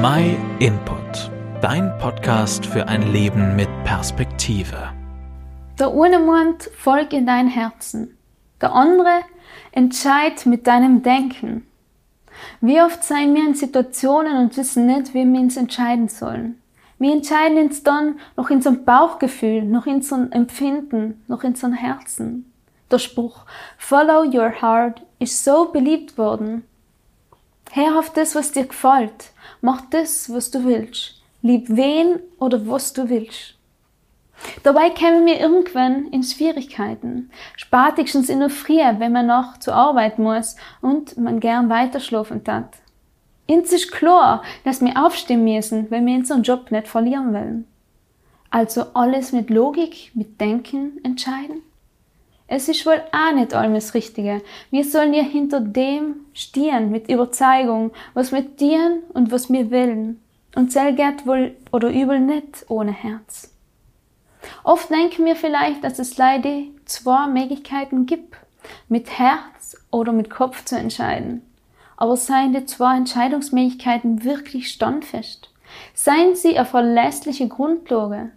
My Input, dein Podcast für ein Leben mit Perspektive. Der eine folg in dein Herzen. Der andere, entscheid mit deinem Denken. Wie oft seien wir in Situationen und wissen nicht, wie wir uns entscheiden sollen. Wir entscheiden uns dann noch in unserem Bauchgefühl, noch in unserem Empfinden, noch in unserem Herzen. Der Spruch Follow your heart ist so beliebt worden. Hör auf das, was dir gefällt. Mach das, was du willst. Lieb wen oder was du willst. Dabei kämen wir irgendwann in Schwierigkeiten. Spätestens in der Früh, wenn man noch zur Arbeit muss und man gern weiterschlafen tat. Uns ist klar, dass wir aufstehen müssen, wenn wir unseren Job nicht verlieren wollen. Also alles mit Logik, mit Denken entscheiden? Es ist wohl auch nicht alles Richtige. Wir sollen ja hinter dem stehen, mit Überzeugung, was wir tun und was wir wollen. Und zähl geht wohl oder übel nicht ohne Herz. Oft denken wir vielleicht, dass es leider zwei Möglichkeiten gibt, mit Herz oder mit Kopf zu entscheiden. Aber seien die zwei Entscheidungsmöglichkeiten wirklich standfest? Seien sie eine verlässliche Grundlage?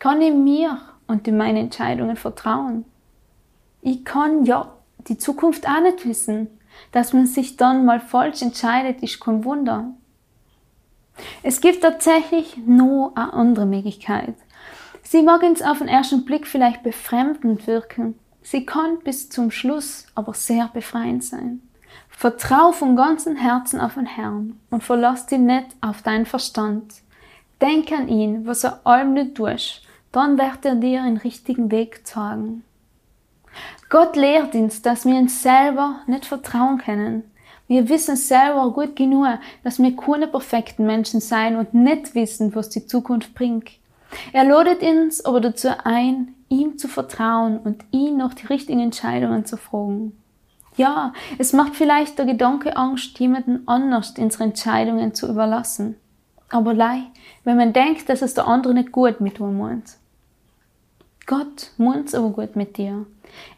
Kann ich mir und in meine Entscheidungen vertrauen? Ich kann ja die Zukunft auch nicht wissen. Dass man sich dann mal falsch entscheidet, ist kein Wunder. Es gibt tatsächlich noch eine andere Möglichkeit. Sie mag uns auf den ersten Blick vielleicht befremdend wirken. Sie kann bis zum Schluss aber sehr befreiend sein. Vertrau von ganzem Herzen auf den Herrn und verlass dich nicht auf deinen Verstand. Denk an ihn, was er allem nicht tust, dann wird er dir den richtigen Weg zeigen. Gott lehrt uns, dass wir uns selber nicht vertrauen können. Wir wissen selber gut genug, dass wir keine perfekten Menschen sein und nicht wissen, was die Zukunft bringt. Er ladet uns aber dazu ein, ihm zu vertrauen und ihn nach die richtigen Entscheidungen zu fragen. Ja, es macht vielleicht der Gedanke Angst, jemanden anders unsere Entscheidungen zu überlassen. Aber lei, wenn man denkt, dass es der andere nicht gut mit dir meint. Gott meint aber gut mit dir.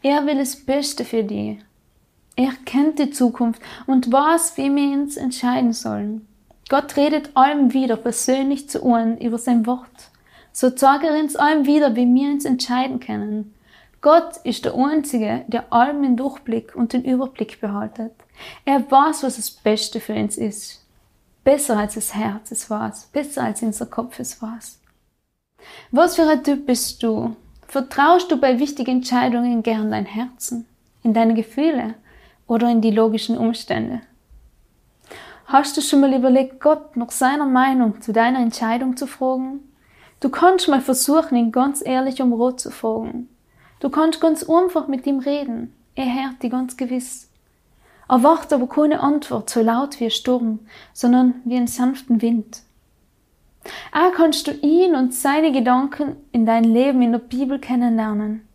Er will das Beste für dich. Er kennt die Zukunft und weiß, wie wir uns entscheiden sollen. Gott redet allem wieder persönlich zu uns über sein Wort. So zeigt er uns allem wieder, wie wir uns entscheiden können. Gott ist der Einzige, der allem den Durchblick und den Überblick behaltet. Er weiß, was das Beste für uns ist. Besser als das Herz es weiß, besser als unser Kopf es weiß. Was für ein Typ bist du? Vertraust du bei wichtigen Entscheidungen gern dein Herzen, in deine Gefühle oder in die logischen Umstände? Hast du schon mal überlegt, Gott nach seiner Meinung zu deiner Entscheidung zu fragen? Du kannst mal versuchen, ihn ganz ehrlich um Rot zu fragen. Du kannst ganz einfach mit ihm reden. Er hört dich ganz gewiss. Erwart aber keine Antwort so laut wie ein Sturm, sondern wie einen sanften Wind. Auch kannst du ihn und seine Gedanken in dein Leben in der Bibel kennenlernen.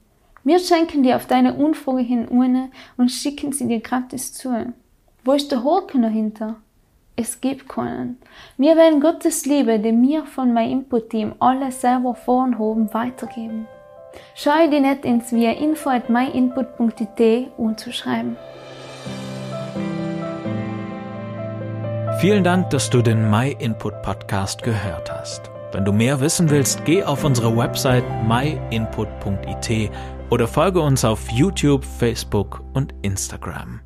Wir schenken dir auf deine Unfrage hin ohne und schicken sie dir gratis zu. Wo ist der Haken dahinter? es gibt keinen. Wir werden Gottes Liebe, die mir von meinem Input-Team alle selber vorhaben, weitergeben. Schau dir nicht ins via info at myinput.it umzuschreiben. Vielen Dank, dass du den MyInput Podcast gehört hast. Wenn du mehr wissen willst, geh auf unsere Website myinput.it oder folge uns auf YouTube, Facebook und Instagram.